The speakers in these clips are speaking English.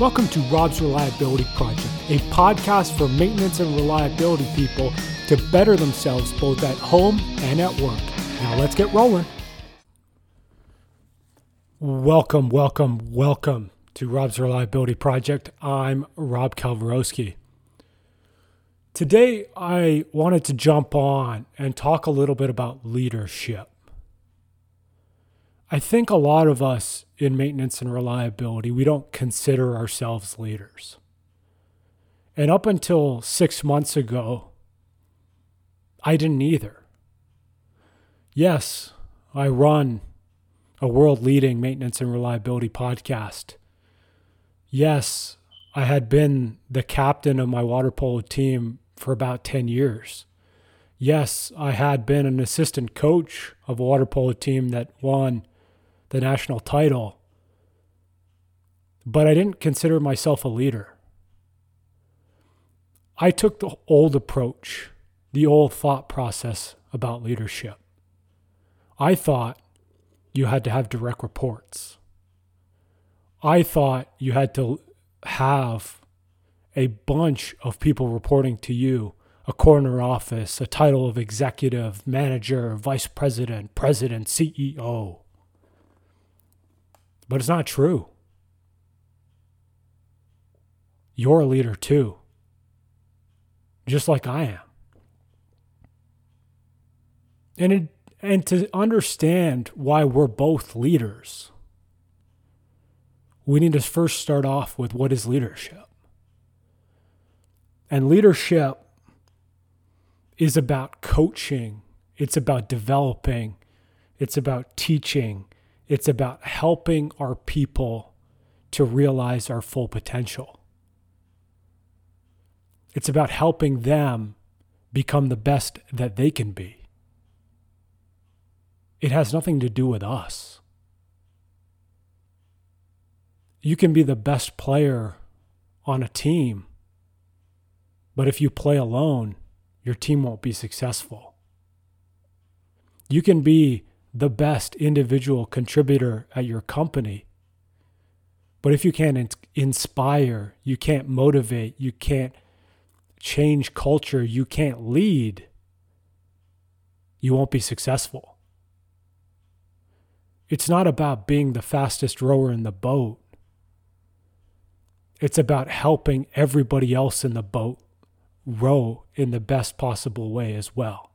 Welcome to Rob's Reliability Project, a podcast for maintenance and reliability people to better themselves both at home and at work. Now let's get rolling. Welcome, welcome, welcome to Rob's Reliability Project. I'm Rob Kalinowski. Today, I wanted to jump on and talk a little bit about leadership. I think a lot of us in maintenance and reliability, we don't consider ourselves leaders. And up until six months ago, I didn't either. Yes, I run a world leading maintenance and reliability podcast. Yes, I had been the captain of my water polo team for about 10 years. Yes, I had been an assistant coach of a water polo team that won the national title, but I didn't consider myself a leader. I took the old approach, the old thought process about leadership. I thought you had to have direct reports. I thought you had to have a bunch of people reporting to you a corner office, a title of executive, manager, vice president, president, CEO. But it's not true. You're a leader too, just like I am. And it, and to understand why we're both leaders, we need to first start off with what is leadership. And leadership is about coaching, it's about developing, it's about teaching, it's about helping our people to realize our full potential. It's about helping them become the best that they can be. It has nothing to do with us. You can be the best player on a team, but if you play alone, your team won't be successful. You can be the best individual contributor at your company. But if you can't inspire, you can't motivate, you can't change culture, you can't lead, you won't be successful. It's not about being the fastest rower in the boat. It's about helping everybody else in the boat row in the best possible way as well.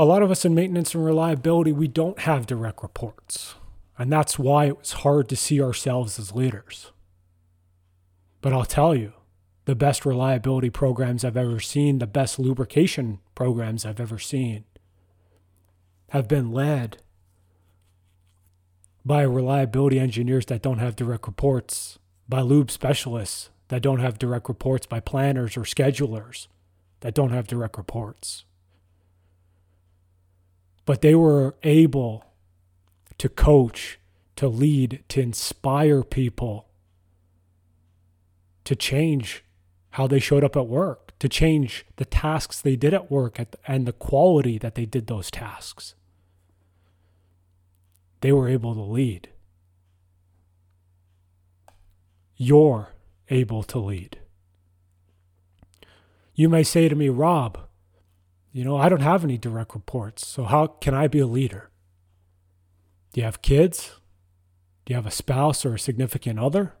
A lot of us in maintenance and reliability, we don't have direct reports. And that's why it was hard to see ourselves as leaders. But I'll tell you, the best reliability programs I've ever seen, the best lubrication programs I've ever seen, have been led by reliability engineers that don't have direct reports, by lube specialists that don't have direct reports, by planners or schedulers that don't have direct reports but they were able to coach, to lead, to inspire people to change how they showed up at work, to change the tasks they did at work and the quality that they did those tasks. They were able to lead. You're able to lead. You may say to me, Rob, you know, I don't have any direct reports, so how can I be a leader? Do you have kids? Do you have a spouse or a significant other?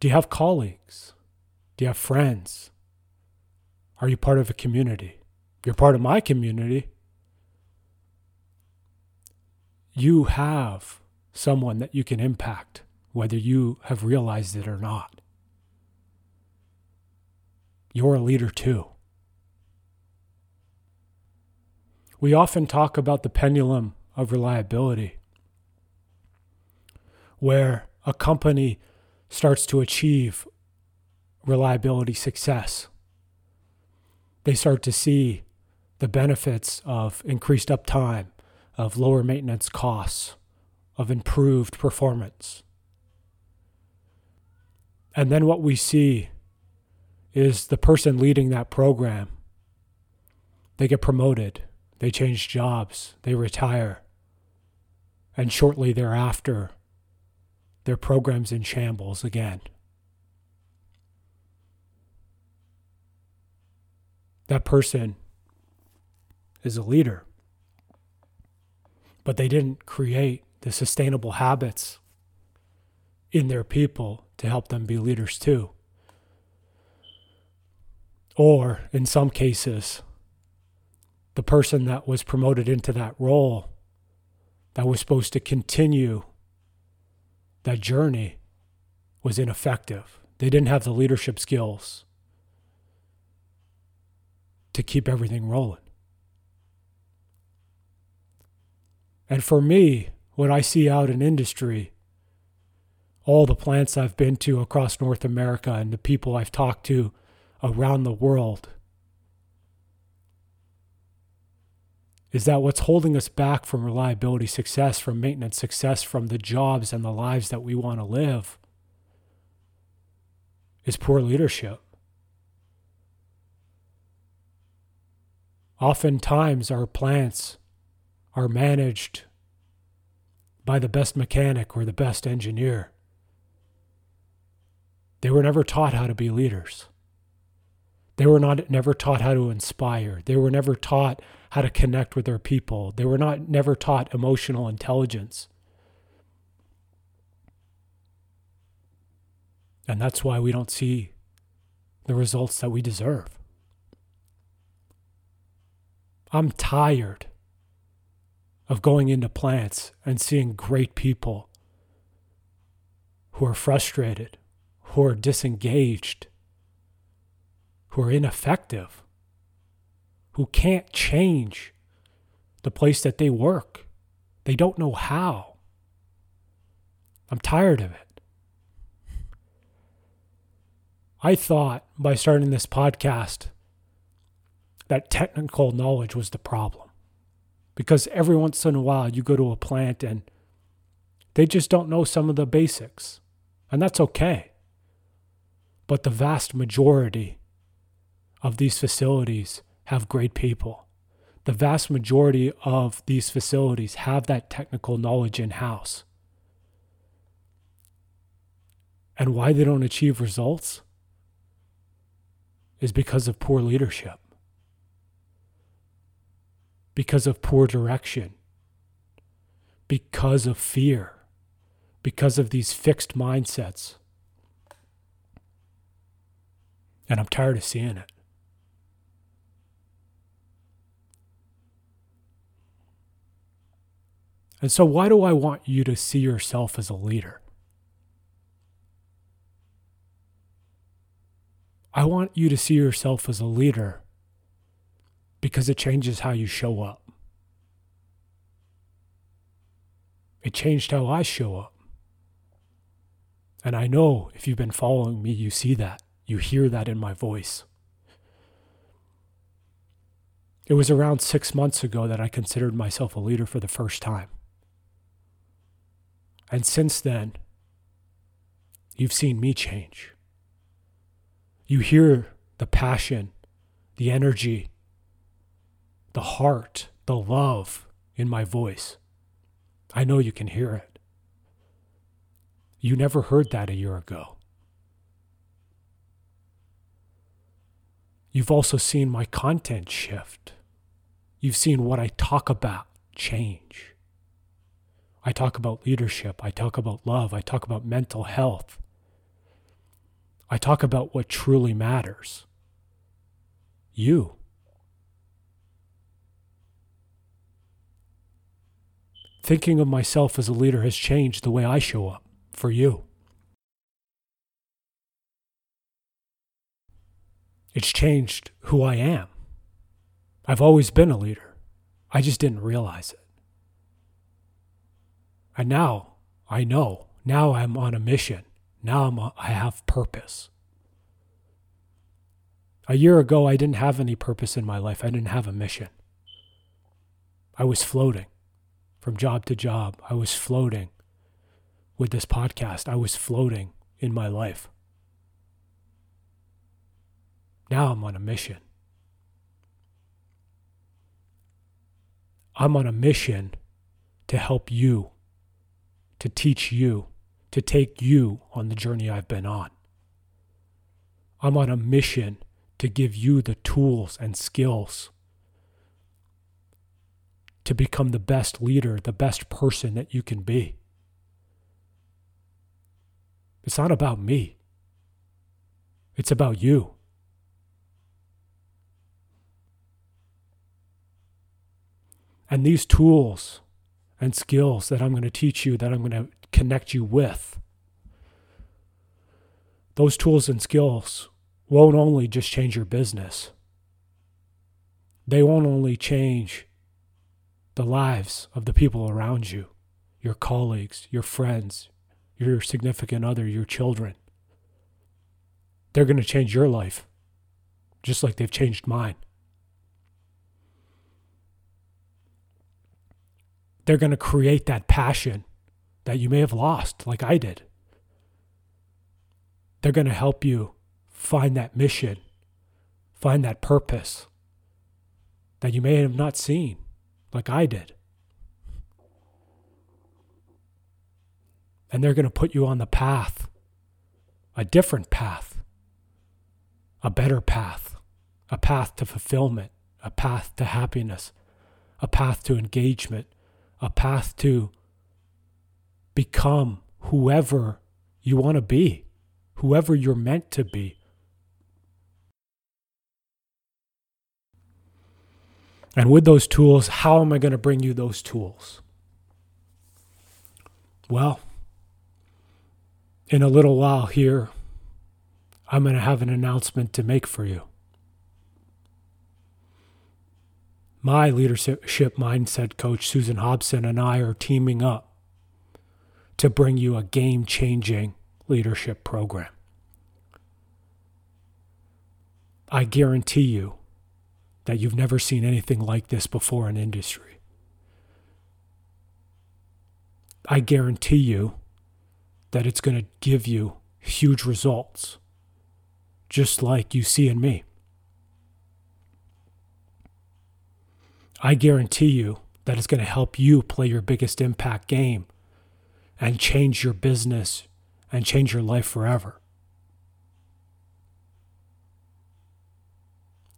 Do you have colleagues? Do you have friends? Are you part of a community? You're part of my community. You have someone that you can impact, whether you have realized it or not. You're a leader too. We often talk about the pendulum of reliability, where a company starts to achieve reliability success. They start to see the benefits of increased uptime, of lower maintenance costs, of improved performance. And then what we see is the person leading that program, they get promoted they change jobs, they retire. And shortly thereafter, their program's in shambles again. That person is a leader, but they didn't create the sustainable habits in their people to help them be leaders too. Or in some cases, the person that was promoted into that role that was supposed to continue that journey was ineffective. They didn't have the leadership skills to keep everything rolling. And for me, what I see out in industry, all the plants I've been to across North America and the people I've talked to around the world, is that what's holding us back from reliability success, from maintenance success, from the jobs and the lives that we want to live is poor leadership. Oftentimes, our plants are managed by the best mechanic or the best engineer. They were never taught how to be leaders. They were not never taught how to inspire. They were never taught how to connect with their people. They were not never taught emotional intelligence. And that's why we don't see the results that we deserve. I'm tired of going into plants and seeing great people who are frustrated, who are disengaged, who are ineffective who can't change the place that they work. They don't know how. I'm tired of it. I thought by starting this podcast that technical knowledge was the problem. Because every once in a while you go to a plant and they just don't know some of the basics. And that's okay. But the vast majority of these facilities have great people. The vast majority of these facilities have that technical knowledge in house. And why they don't achieve results is because of poor leadership, because of poor direction, because of fear, because of these fixed mindsets. And I'm tired of seeing it. And so, why do I want you to see yourself as a leader? I want you to see yourself as a leader because it changes how you show up. It changed how I show up. And I know if you've been following me, you see that. You hear that in my voice. It was around six months ago that I considered myself a leader for the first time. And since then, you've seen me change. You hear the passion, the energy, the heart, the love in my voice. I know you can hear it. You never heard that a year ago. You've also seen my content shift. You've seen what I talk about change. I talk about leadership. I talk about love. I talk about mental health. I talk about what truly matters you. Thinking of myself as a leader has changed the way I show up for you. It's changed who I am. I've always been a leader. I just didn't realize it. And now I know. Now I'm on a mission. Now I'm a, I have purpose. A year ago, I didn't have any purpose in my life. I didn't have a mission. I was floating from job to job. I was floating with this podcast. I was floating in my life. Now I'm on a mission. I'm on a mission to help you to teach you, to take you on the journey I've been on. I'm on a mission to give you the tools and skills to become the best leader, the best person that you can be. It's not about me, it's about you. And these tools and skills that I'm going to teach you, that I'm going to connect you with, those tools and skills won't only just change your business, they won't only change the lives of the people around you, your colleagues, your friends, your significant other, your children. They're going to change your life, just like they've changed mine. They're going to create that passion that you may have lost, like I did. They're going to help you find that mission, find that purpose that you may have not seen, like I did. And they're going to put you on the path, a different path, a better path, a path to fulfillment, a path to happiness, a path to engagement, a path to become whoever you want to be, whoever you're meant to be. And with those tools, how am I going to bring you those tools? Well, in a little while here, I'm going to have an announcement to make for you. My leadership mindset coach, Susan Hobson, and I are teaming up to bring you a game changing leadership program. I guarantee you that you've never seen anything like this before in industry. I guarantee you that it's going to give you huge results, just like you see in me. I guarantee you that it's going to help you play your biggest impact game and change your business and change your life forever.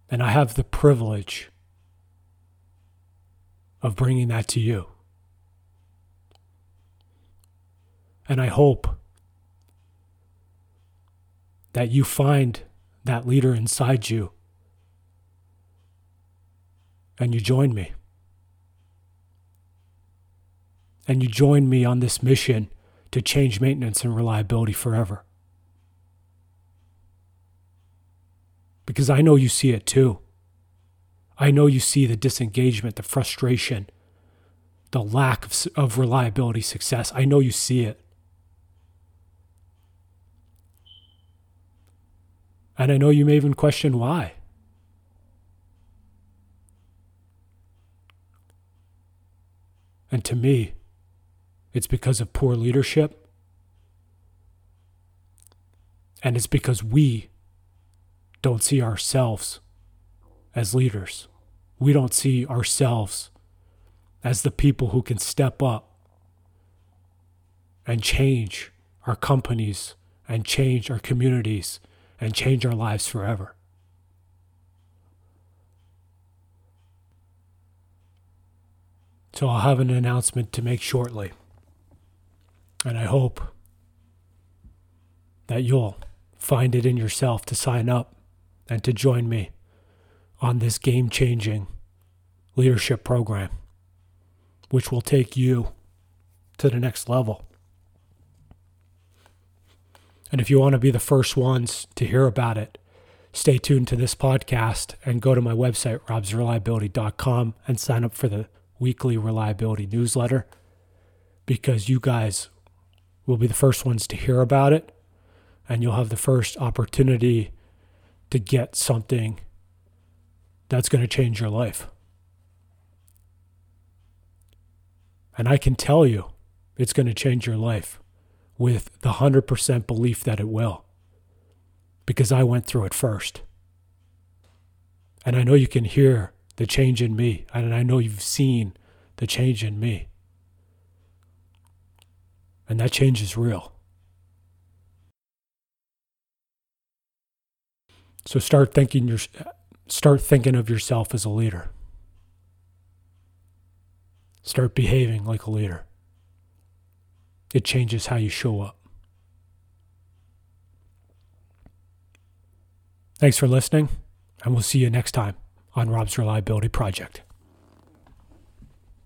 And I have the privilege of bringing that to you. And I hope that you find that leader inside you and you join me. And you join me on this mission to change maintenance and reliability forever. because I know you see it too. I know you see the disengagement, the frustration, the lack of, of reliability success. I know you see it. And I know you may even question why. And to me, it's because of poor leadership. And it's because we don't see ourselves as leaders. We don't see ourselves as the people who can step up and change our companies and change our communities and change our lives forever. So I'll have an announcement to make shortly. And I hope that you'll find it in yourself to sign up and to join me on this game changing leadership program, which will take you to the next level. And if you want to be the first ones to hear about it, stay tuned to this podcast and go to my website, robsreliability.com, and sign up for the weekly reliability newsletter because you guys will be the first ones to hear about it and you'll have the first opportunity to get something that's going to change your life. And I can tell you it's going to change your life with the 100% belief that it will because I went through it first. And I know you can hear the change in me, and I know you've seen the change in me. And that change is real. So start thinking your start thinking of yourself as a leader. Start behaving like a leader. It changes how you show up. Thanks for listening, and we'll see you next time on Rob's Reliability Project.